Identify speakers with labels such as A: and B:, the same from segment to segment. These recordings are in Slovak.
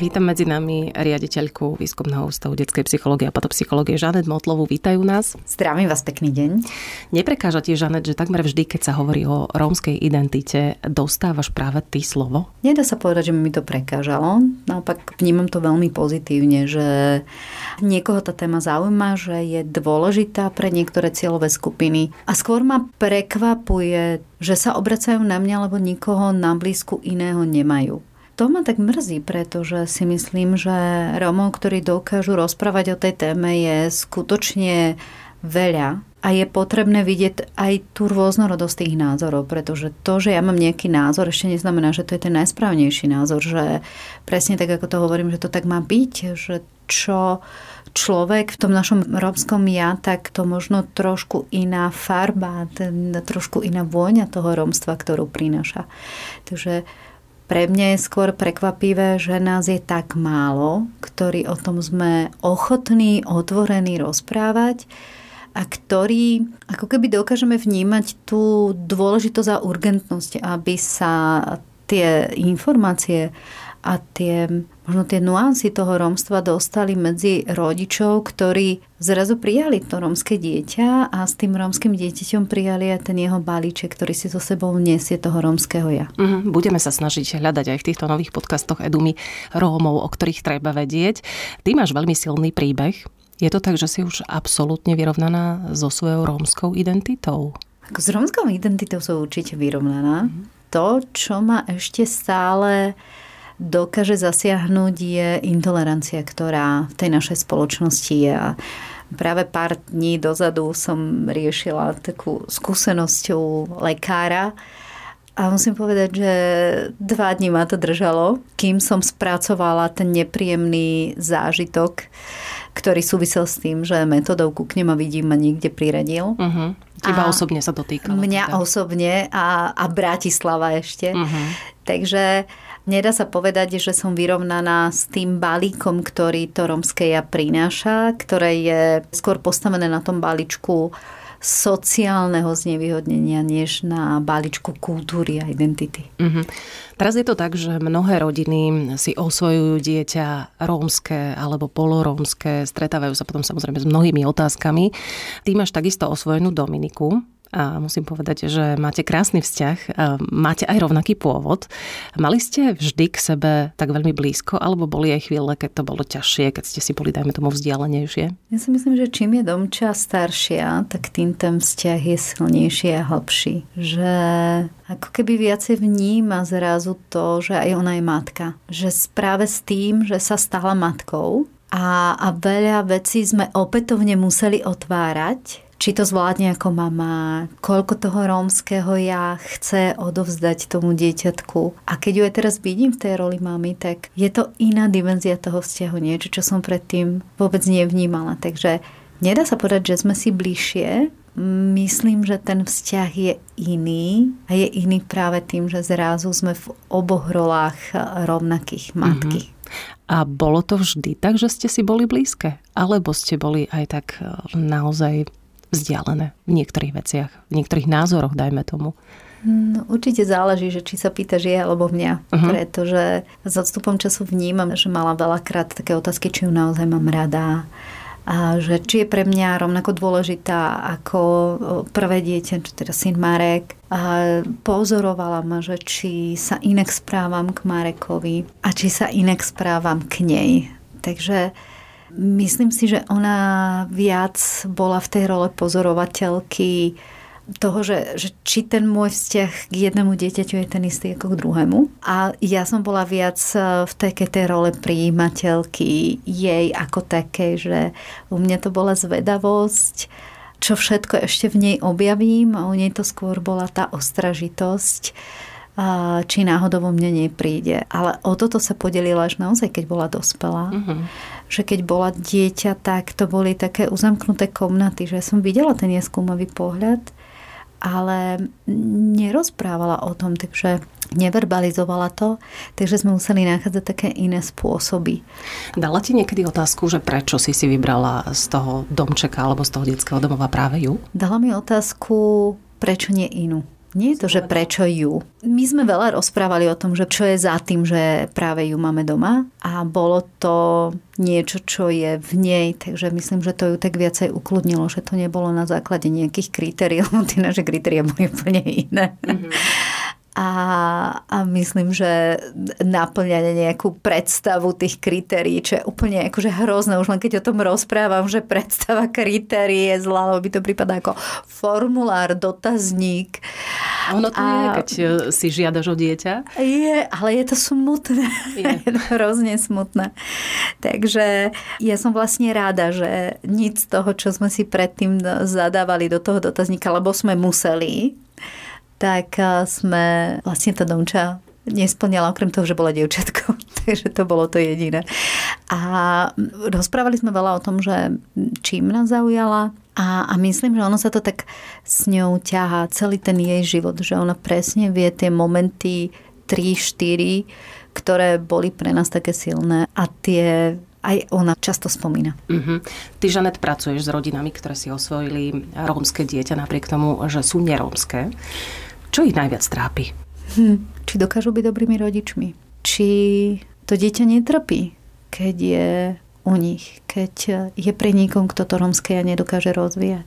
A: Vítam medzi nami riaditeľku Výskumného ústavu detskej psychológie a patopsychológie Žanet Motlovu. Vítajú nás.
B: Zdravím vás, pekný deň.
A: Neprekáža ti, Žanet, že takmer vždy, keď sa hovorí o rómskej identite, dostávaš práve ty slovo?
B: Nedá sa povedať, že mi to prekážalo. Naopak vnímam to veľmi pozitívne, že niekoho tá téma zaujíma, že je dôležitá pre niektoré cieľové skupiny. A skôr ma prekvapuje, že sa obracajú na mňa, lebo nikoho na blízku iného nemajú. To ma tak mrzí, pretože si myslím, že Rómov, ktorí dokážu rozprávať o tej téme, je skutočne veľa a je potrebné vidieť aj tú rôznorodosť tých názorov, pretože to, že ja mám nejaký názor, ešte neznamená, že to je ten najsprávnejší názor, že presne tak, ako to hovorím, že to tak má byť, že čo človek v tom našom rómskom ja, tak to možno trošku iná farba, ten, trošku iná vôňa toho rómstva, ktorú prináša. Takže pre mňa je skôr prekvapivé, že nás je tak málo, ktorí o tom sme ochotní, otvorení rozprávať a ktorí ako keby dokážeme vnímať tú dôležitosť a urgentnosť, aby sa tie informácie a tie, možno tie nuancy toho rómstva dostali medzi rodičov, ktorí zrazu prijali to rómske dieťa a s tým rómskym dieťaťom prijali aj ten jeho balíček, ktorý si so sebou nesie toho rómskeho ja.
A: Mm, budeme sa snažiť hľadať aj v týchto nových podcastoch Edumy Rómov, o ktorých treba vedieť. Ty máš veľmi silný príbeh. Je to tak, že si už absolútne vyrovnaná so svojou rómskou identitou?
B: Ako s rómskou identitou som určite vyrovnaná. Mm. To, čo ma ešte stále dokáže zasiahnuť, je intolerancia, ktorá v tej našej spoločnosti je. A práve pár dní dozadu som riešila takú skúsenosťou lekára, a musím povedať, že dva dní ma to držalo, kým som spracovala ten nepríjemný zážitok, ktorý súvisel s tým, že metodovku k nema vidím ma niekde priradil.
A: Uh-huh. Teba a osobne sa dotýkalo.
B: Mňa teda. osobne a, a Bratislava ešte. Uh-huh. Takže Nedá sa povedať, že som vyrovnaná s tým balíkom, ktorý to romské ja prináša, ktoré je skôr postavené na tom balíčku sociálneho znevýhodnenia, než na balíčku kultúry a identity.
A: Mm-hmm. Teraz je to tak, že mnohé rodiny si osvojujú dieťa rómske alebo polorómske, stretávajú sa potom samozrejme s mnohými otázkami. Ty máš takisto osvojenú Dominiku, a musím povedať, že máte krásny vzťah, máte aj rovnaký pôvod. Mali ste vždy k sebe tak veľmi blízko, alebo boli aj chvíle, keď to bolo ťažšie, keď ste si boli, dajme tomu, vzdialenejšie?
B: Ja si myslím, že čím je domča staršia, tak tým ten vzťah je silnejší a hlbší. Že ako keby viacej vníma zrazu to, že aj ona je matka. Že práve s tým, že sa stala matkou, a, a veľa vecí sme opätovne museli otvárať, či to zvládne ako mama, koľko toho rómskeho ja chce odovzdať tomu dieťatku. A keď ju aj teraz vidím v tej roli mamy, tak je to iná dimenzia toho vzťahu, niečo, čo som predtým vôbec nevnímala. Takže nedá sa povedať, že sme si bližšie, Myslím, že ten vzťah je iný a je iný práve tým, že zrazu sme v oboch rolách rovnakých matky. Mm-hmm.
A: A bolo to vždy tak, že ste si boli blízke? Alebo ste boli aj tak e, naozaj vzdialené v niektorých veciach, v niektorých názoroch, dajme tomu?
B: No, určite záleží, že či sa pýtaš je alebo mňa, uh-huh. pretože s odstupom času vnímam, že mala veľakrát také otázky, či ju naozaj mám rada, a že či je pre mňa rovnako dôležitá ako prvé dieťa, či teda syn Marek. A pozorovala ma, že či sa inak správam k Marekovi a či sa inak správam k nej. Takže Myslím si, že ona viac bola v tej role pozorovateľky toho, že, že či ten môj vzťah k jednému dieťaťu je ten istý ako k druhému. A ja som bola viac v tej, tej role príjimateľky jej ako také, že u mňa to bola zvedavosť, čo všetko ešte v nej objavím a u nej to skôr bola tá ostražitosť či náhodou mne nepríde. Ale o toto sa podelila až naozaj, keď bola dospelá. Uh-huh. Že keď bola dieťa, tak to boli také uzamknuté komnaty, že som videla ten neskúmavý pohľad, ale nerozprávala o tom, takže neverbalizovala to, takže sme museli nachádzať také iné spôsoby.
A: Dala ti niekedy otázku, že prečo si si vybrala z toho domčeka alebo z toho detského domova práve ju?
B: Dala mi otázku, prečo nie inú. Nie je to, že prečo ju. My sme veľa rozprávali o tom, že čo je za tým, že práve ju máme doma a bolo to niečo, čo je v nej, takže myslím, že to ju tak viacej ukludnilo, že to nebolo na základe nejakých kritérií, tie naše kritéria boli úplne iné. Mm-hmm a, a myslím, že naplňať nejakú predstavu tých kritérií, čo je úplne akože hrozné, už len keď o tom rozprávam, že predstava kritérií je zlá, lebo by to prípada ako formulár, dotazník.
A: Ono to a, je, keď si žiadaš o dieťa.
B: Je, ale je to smutné. Je. je to hrozne smutné. Takže ja som vlastne rada, že nic z toho, čo sme si predtým zadávali do toho dotazníka, lebo sme museli, tak eh, sme vlastne tá domča nesplňala okrem toho, že bola dievčatko. Takže to bolo to jediné. A rozprávali sme veľa o tom, že čím nás zaujala a, a myslím, že ono sa to tak s ňou ťahá celý ten jej život, že ona presne vie tie momenty 3, 4, ktoré boli pre nás také silné a tie aj ona často spomína.
A: Uh-huh. Ty, Žanet, pracuješ s rodinami, ktoré si osvojili rómske dieťa napriek tomu, že sú nerómske. Čo ich najviac trápi?
B: Hm, či dokážu byť dobrými rodičmi? Či to dieťa netrpí, keď je u nich, keď je pre niekom, kto to romské a nedokáže rozvíjať?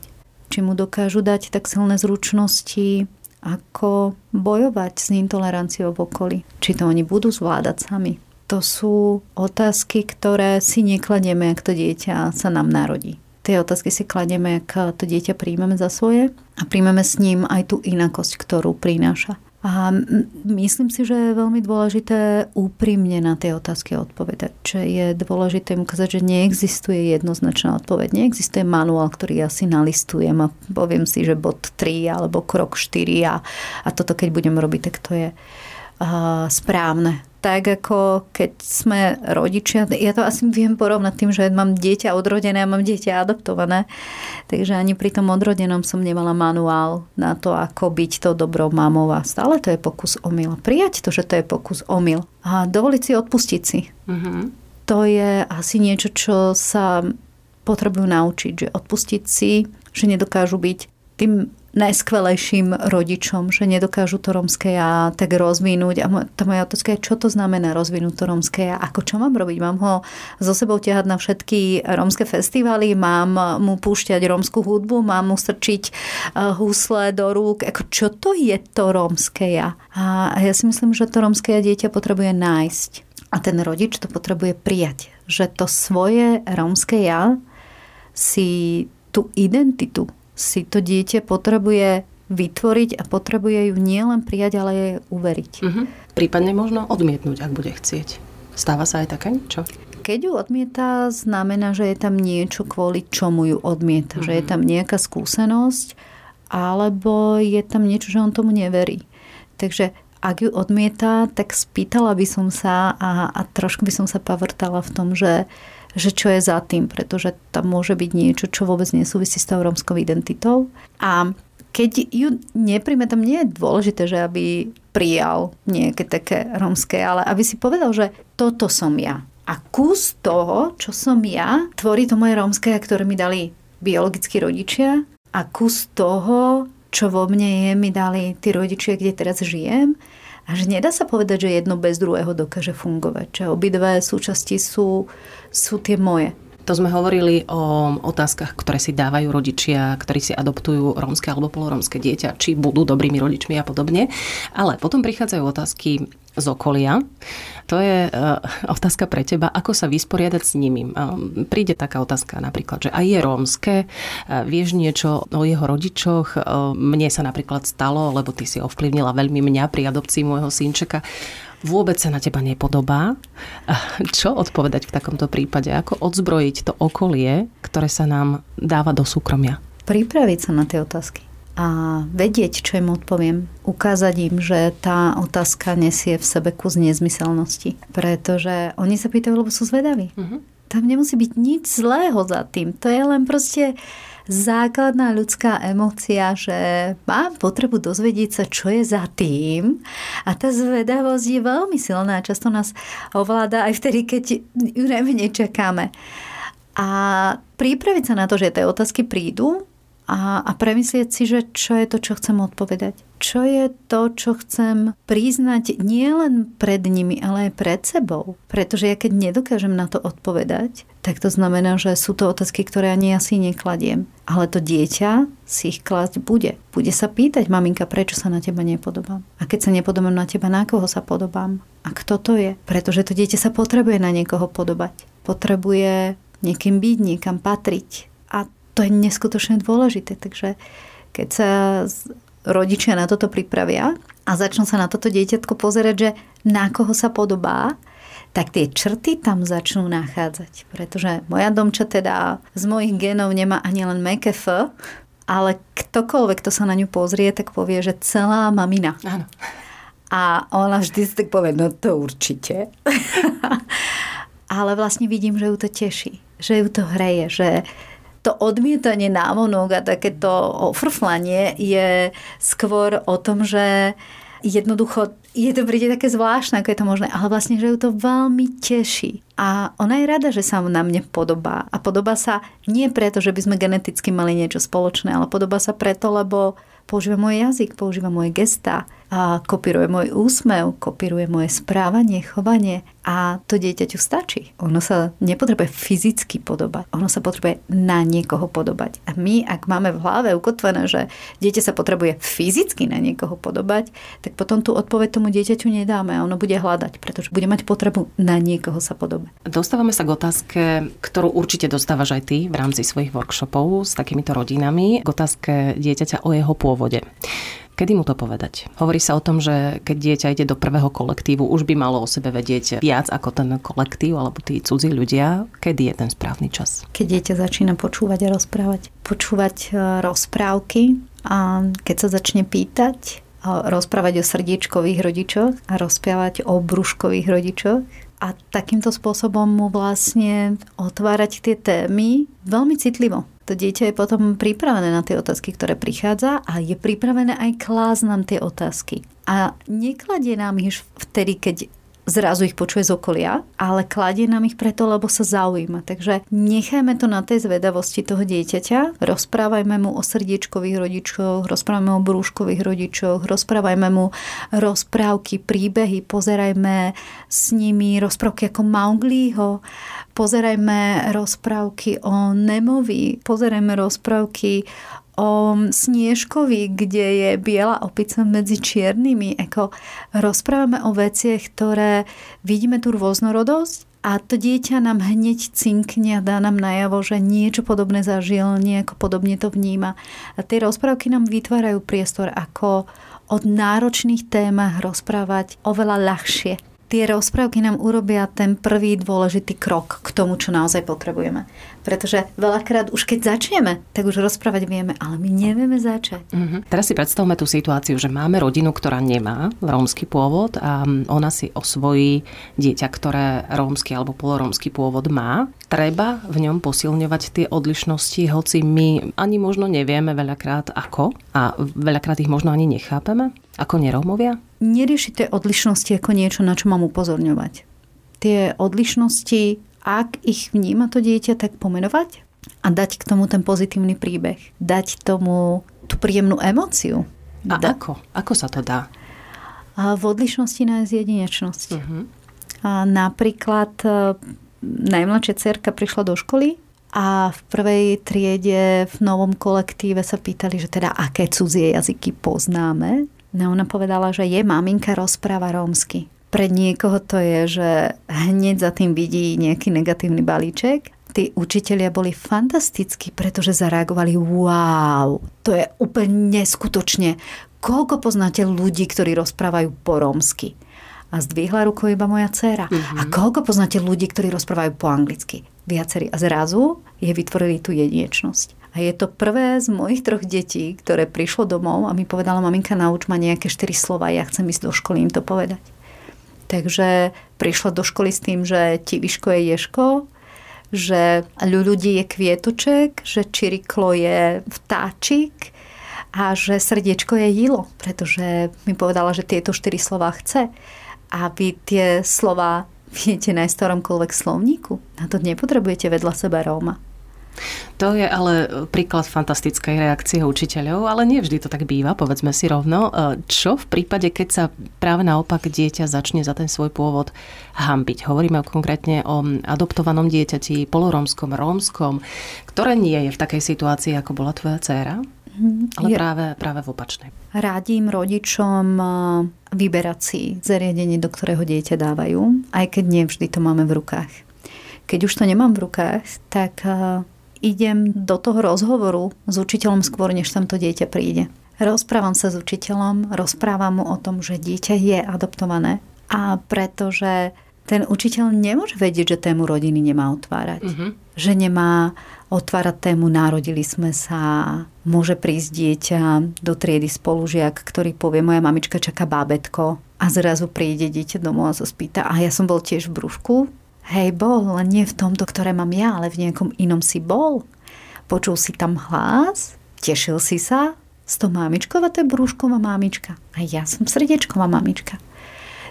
B: Či mu dokážu dať tak silné zručnosti, ako bojovať s intoleranciou v okolí? Či to oni budú zvládať sami? To sú otázky, ktoré si nekladieme, ak to dieťa sa nám narodí tie otázky si kladieme, ak to dieťa príjmeme za svoje a príjmeme s ním aj tú inakosť, ktorú prináša. A myslím si, že je veľmi dôležité úprimne na tie otázky odpovedať. Že je dôležité ukázať, že neexistuje jednoznačná odpoveď. Neexistuje manuál, ktorý ja si nalistujem a poviem si, že bod 3 alebo krok 4 a, a toto keď budem robiť, tak to je správne tak ako keď sme rodičia, ja to asi viem porovnať tým, že mám dieťa odrodené a mám dieťa adoptované, takže ani pri tom odrodenom som nemala manuál na to, ako byť to dobrou mamou a stále to je pokus omyl. Prijať to, že to je pokus omyl a dovoliť si odpustiť si. Mm-hmm. To je asi niečo, čo sa potrebujú naučiť, že odpustiť si, že nedokážu byť tým najskvelejším rodičom, že nedokážu to romské ja tak rozvinúť. A tá moja otázka je, čo to znamená rozvinúť to romské ja? Ako čo mám robiť? Mám ho so sebou ťahať na všetky romské festivaly? Mám mu púšťať romskú hudbu? Mám mu strčiť e, husle do rúk? Ako, čo to je to romské ja? A ja si myslím, že to romské ja dieťa potrebuje nájsť. A ten rodič to potrebuje prijať. Že to svoje romské ja si tú identitu si to dieťa potrebuje vytvoriť a potrebuje ju nielen prijať, ale aj uveriť. Uh-huh.
A: Prípadne možno odmietnúť, ak bude chcieť. Stáva sa aj také niečo?
B: Keď ju odmieta, znamená, že je tam niečo, kvôli čomu ju odmieta. Uh-huh. Že je mhm. tam nejaká skúsenosť, alebo je tam niečo, že on tomu neverí. Takže ak ju odmieta, tak spýtala by som sa a, a trošku by som sa pavrtala v tom, že že čo je za tým, pretože tam môže byť niečo, čo vôbec nesúvisí s tou rómskou identitou. A keď ju nepríjme, tam nie je dôležité, že aby prijal nejaké také rómske, ale aby si povedal, že toto som ja. A kus toho, čo som ja, tvorí to moje rómske, ktoré mi dali biologickí rodičia a kus toho, čo vo mne je, mi dali tí rodičia, kde teraz žijem a že nedá sa povedať, že jedno bez druhého dokáže fungovať. Že obidve súčasti sú, sú tie moje.
A: To sme hovorili o otázkach, ktoré si dávajú rodičia, ktorí si adoptujú rómske alebo polorómske dieťa, či budú dobrými rodičmi a podobne. Ale potom prichádzajú otázky z okolia. To je uh, otázka pre teba, ako sa vysporiadať s nimi. Uh, príde taká otázka napríklad, že aj je rómske, uh, vieš niečo o jeho rodičoch, mne sa napríklad stalo, lebo ty si ovplyvnila veľmi mňa pri adopcii môjho synčeka vôbec sa na teba nepodobá. Čo odpovedať v takomto prípade? Ako odzbrojiť to okolie, ktoré sa nám dáva do súkromia?
B: Pripraviť sa na tie otázky a vedieť, čo im odpoviem. Ukázať im, že tá otázka nesie v sebe kus nezmyselnosti. Pretože oni sa pýtajú, lebo sú zvedaví. Uh-huh. Tam nemusí byť nič zlého za tým. To je len proste základná ľudská emócia, že mám potrebu dozvedieť sa, čo je za tým. A tá zvedavosť je veľmi silná. Často nás ovláda aj vtedy, keď ju najmenej čakáme. A pripraviť sa na to, že tie otázky prídu a, a premyslieť si, že čo je to, čo chcem odpovedať. Čo je to, čo chcem priznať nielen pred nimi, ale aj pred sebou. Pretože ja keď nedokážem na to odpovedať, tak to znamená, že sú to otázky, ktoré ani asi nekladiem. Ale to dieťa si ich klásť bude. Bude sa pýtať, maminka, prečo sa na teba nepodobám? A keď sa nepodobám na teba, na koho sa podobám? A kto to je? Pretože to dieťa sa potrebuje na niekoho podobať. Potrebuje niekým byť, niekam patriť. To je neskutočne dôležité. Takže keď sa rodičia na toto pripravia a začnú sa na toto dieťatko pozerať, že na koho sa podobá, tak tie črty tam začnú nachádzať. Pretože moja domča teda z mojich genov nemá ani len meké F, ale ktokoľvek, kto sa na ňu pozrie, tak povie, že celá mamina.
A: Áno.
B: A ona vždy si tak povie, no to určite. ale vlastne vidím, že ju to teší že ju to hreje, že to odmietanie návonok a takéto ofrflanie je skôr o tom, že jednoducho je to príde také zvláštne, ako je to možné, ale vlastne, že ju to veľmi teší. A ona je rada, že sa na mne podobá. A podobá sa nie preto, že by sme geneticky mali niečo spoločné, ale podobá sa preto, lebo používa môj jazyk, používa moje gesta, a kopíruje môj úsmev, kopíruje moje správanie, chovanie a to dieťaťu stačí. Ono sa nepotrebuje fyzicky podobať, ono sa potrebuje na niekoho podobať. A my, ak máme v hlave ukotvené, že dieťa sa potrebuje fyzicky na niekoho podobať, tak potom tú odpoveď tomu dieťaťu nedáme a ono bude hľadať, pretože bude mať potrebu na niekoho sa podobať.
A: Dostávame sa k otázke, ktorú určite dostávaš aj ty v rámci svojich workshopov s takýmito rodinami, k otázke dieťaťa o jeho pôvode. Kedy mu to povedať? Hovorí sa o tom, že keď dieťa ide do prvého kolektívu, už by malo o sebe vedieť viac ako ten kolektív alebo tí cudzí ľudia. Kedy je ten správny čas?
B: Keď dieťa začína počúvať a rozprávať. Počúvať e, rozprávky a keď sa začne pýtať, rozprávať o srdiečkových rodičoch a rozprávať o brúškových rodičoch a takýmto spôsobom mu vlastne otvárať tie témy veľmi citlivo to dieťa je potom pripravené na tie otázky, ktoré prichádza a je pripravené aj klásť nám tie otázky. A nekladie nám ich vtedy, keď zrazu ich počuje z okolia, ale kladie nám ich preto, lebo sa zaujíma. Takže nechajme to na tej zvedavosti toho dieťaťa, rozprávajme mu o srdiečkových rodičoch, rozprávajme o brúškových rodičoch, rozprávajme mu rozprávky, príbehy, pozerajme s nimi rozprávky ako Maugliho, pozerajme rozprávky o Nemovi, pozerajme rozprávky o Sniežkovi, kde je biela opica medzi čiernymi. Eko, rozprávame o veciach, ktoré vidíme tú rôznorodosť a to dieťa nám hneď cinkne a dá nám najavo, že niečo podobné zažil, nejako podobne to vníma. A tie rozprávky nám vytvárajú priestor, ako o náročných témach rozprávať oveľa ľahšie tie rozprávky nám urobia ten prvý dôležitý krok k tomu, čo naozaj potrebujeme. Pretože veľakrát už keď začneme, tak už rozprávať vieme, ale my nevieme začať.
A: Mm-hmm. Teraz si predstavme tú situáciu, že máme rodinu, ktorá nemá rómsky pôvod a ona si osvojí dieťa, ktoré rómsky alebo polorómsky pôvod má. Treba v ňom posilňovať tie odlišnosti, hoci my ani možno nevieme veľakrát ako a veľakrát ich možno ani nechápeme, ako nerómovia?
B: Neriešiť tie odlišnosti ako niečo, na čo mám upozorňovať. Tie odlišnosti, ak ich vníma to dieťa, tak pomenovať a dať k tomu ten pozitívny príbeh. Dať tomu tú príjemnú emóciu.
A: A da- ako? Ako sa to dá?
B: A v odlišnosti nájsť jedinečnosť. Uh-huh. A napríklad e, najmladšia cerka prišla do školy a v prvej triede v novom kolektíve sa pýtali, že teda aké cudzie jazyky poznáme. No ona povedala, že je maminka rozpráva rómsky. Pre niekoho to je, že hneď za tým vidí nejaký negatívny balíček. Tí učitelia boli fantastickí, pretože zareagovali wow, to je úplne neskutočne. Koľko poznáte ľudí, ktorí rozprávajú po rómsky? A zdvihla rukou iba moja dcéra. Mm-hmm. A koľko poznáte ľudí, ktorí rozprávajú po anglicky? Viacerí. A zrazu je vytvorili tú jedinečnosť. A je to prvé z mojich troch detí, ktoré prišlo domov a mi povedala, maminka, nauč ma nejaké štyri slova, ja chcem ísť do školy im to povedať. Takže prišla do školy s tým, že Tiviško je Ješko, že ľudí je kvietoček, že čiriklo je vtáčik a že srdiečko je jilo, pretože mi povedala, že tieto štyri slova chce. A vy tie slova viete nájsť v ktoromkoľvek slovníku. Na to nepotrebujete vedľa seba Róma.
A: To je ale príklad fantastickej reakcie učiteľov, ale nie vždy to tak býva, povedzme si rovno. E, čo v prípade, keď sa práve naopak dieťa začne za ten svoj pôvod hambiť? Hovoríme konkrétne o adoptovanom dieťati, polorómskom, rómskom, ktoré nie je v takej situácii, ako bola tvoja dcéra? Mhm. Ale práve, práve v opačnej.
B: Radím rodičom e, vyberať si zariadenie, do ktorého dieťa dávajú, aj keď nevždy to máme v rukách. Keď už to nemám v rukách, tak e, idem do toho rozhovoru s učiteľom skôr, než tam to dieťa príde. Rozprávam sa s učiteľom, rozprávam mu o tom, že dieťa je adoptované a pretože ten učiteľ nemôže vedieť, že tému rodiny nemá otvárať. Uh-huh. Že nemá otvárať tému narodili sme sa, môže prísť dieťa do triedy spolužiak, ktorý povie, moja mamička čaká bábetko a zrazu príde dieťa domov a sa spýta, a ja som bol tiež v brúšku, Hej, bol, len nie v tomto, ktoré mám ja, ale v nejakom inom si bol. Počul si tam hlas, tešil si sa, s tou mamičkou a to je brúšková mamička. A ja som srdiečková mamička.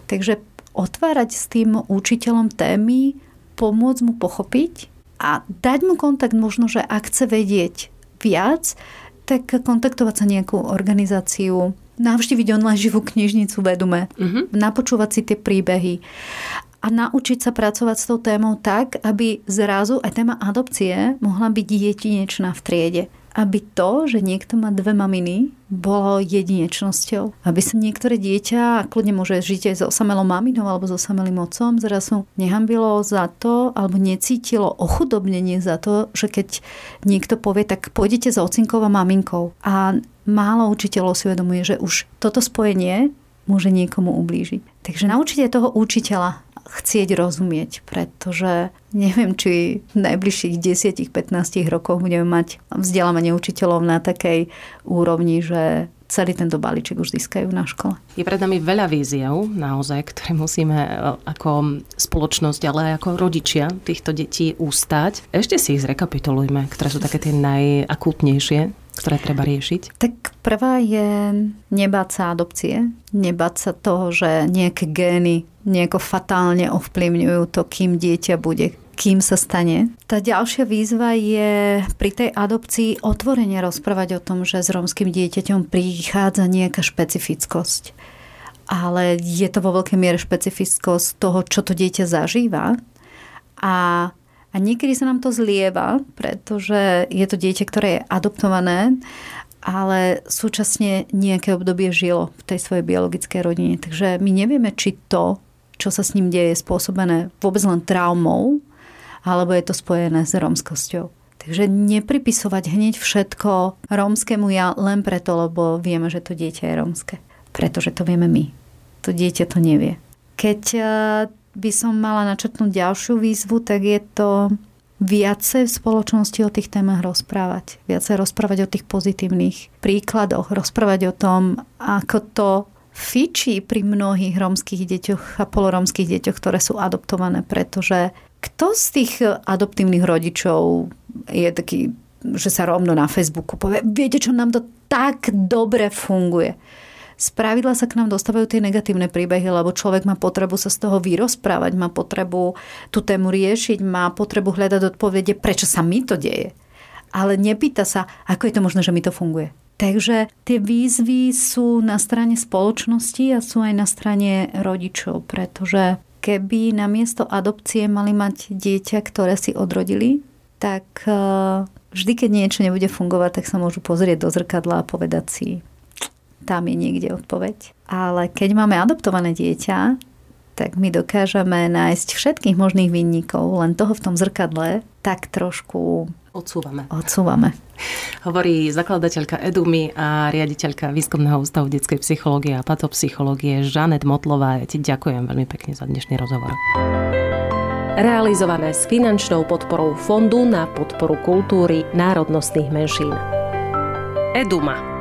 B: Takže otvárať s tým učiteľom témy, pomôcť mu pochopiť a dať mu kontakt možno, že ak chce vedieť viac, tak kontaktovať sa nejakú organizáciu, navštíviť online živú knižnicu vedume, uh-huh. napočúvať si tie príbehy a naučiť sa pracovať s tou témou tak, aby zrazu aj téma adopcie mohla byť jedinečná v triede. Aby to, že niekto má dve maminy, bolo jedinečnosťou. Aby sa niektoré dieťa, kľudne môže žiť aj s osamelou maminou alebo s osamelým otcom, zrazu nehambilo za to alebo necítilo ochudobnenie za to, že keď niekto povie, tak pôjdete za ocinkou a maminkou. A málo učiteľov si uvedomuje, že už toto spojenie môže niekomu ublížiť. Takže naučite toho učiteľa chcieť rozumieť, pretože neviem, či v najbližších 10-15 rokoch budeme mať vzdelávanie učiteľov na takej úrovni, že celý tento balíček už získajú na škole.
A: Je pred nami veľa víziev, naozaj, ktoré musíme e, ako spoločnosť, ale aj ako rodičia týchto detí ústať. Ešte si ich zrekapitulujme, ktoré sú také tie najakútnejšie ktoré treba riešiť?
B: Tak prvá je nebáť sa adopcie, nebáť sa toho, že nejaké gény nejako fatálne ovplyvňujú to, kým dieťa bude kým sa stane. Tá ďalšia výzva je pri tej adopcii otvorene rozprávať o tom, že s rómskym dieťaťom prichádza nejaká špecifickosť. Ale je to vo veľkej miere špecifickosť toho, čo to dieťa zažíva. A, a niekedy sa nám to zlieva, pretože je to dieťa, ktoré je adoptované ale súčasne nejaké obdobie žilo v tej svojej biologickej rodine. Takže my nevieme, či to, čo sa s ním deje, je spôsobené vôbec len traumou, alebo je to spojené s rómskosťou. Takže nepripisovať hneď všetko rómskému ja len preto, lebo vieme, že to dieťa je rómske. Pretože to vieme my. To dieťa to nevie. Keď eh, by som mala načrtnúť ďalšiu výzvu, tak je to viacej v spoločnosti o tých témach rozprávať. Viacej rozprávať o tých pozitívnych príkladoch, rozprávať o tom, ako to fičí pri mnohých rómskych deťoch a polorómskych deťoch, ktoré sú adoptované, pretože kto z tých adoptívnych rodičov je taký, že sa rovno na Facebooku povie, viete čo, nám to tak dobre funguje. Spravidla sa k nám dostávajú tie negatívne príbehy, lebo človek má potrebu sa z toho vyrozprávať, má potrebu tú tému riešiť, má potrebu hľadať odpovede, prečo sa mi to deje. Ale nepýta sa, ako je to možné, že mi to funguje. Takže tie výzvy sú na strane spoločnosti a sú aj na strane rodičov, pretože keby na miesto adopcie mali mať dieťa, ktoré si odrodili, tak e, vždy, keď niečo nebude fungovať, tak sa môžu pozrieť do zrkadla a povedať si, tam je niekde odpoveď. Ale keď máme adoptované dieťa, tak my dokážeme nájsť všetkých možných vinníkov, len toho v tom zrkadle tak trošku
A: Odsúvame.
B: Odsúvame.
A: Hovorí zakladateľka Edumy a riaditeľka Výskumného ústavu detskej psychológie a patopsychológie Žanet Motlová. Ja ti ďakujem veľmi pekne za dnešný rozhovor.
C: Realizované s finančnou podporou Fondu na podporu kultúry národnostných menšín. Eduma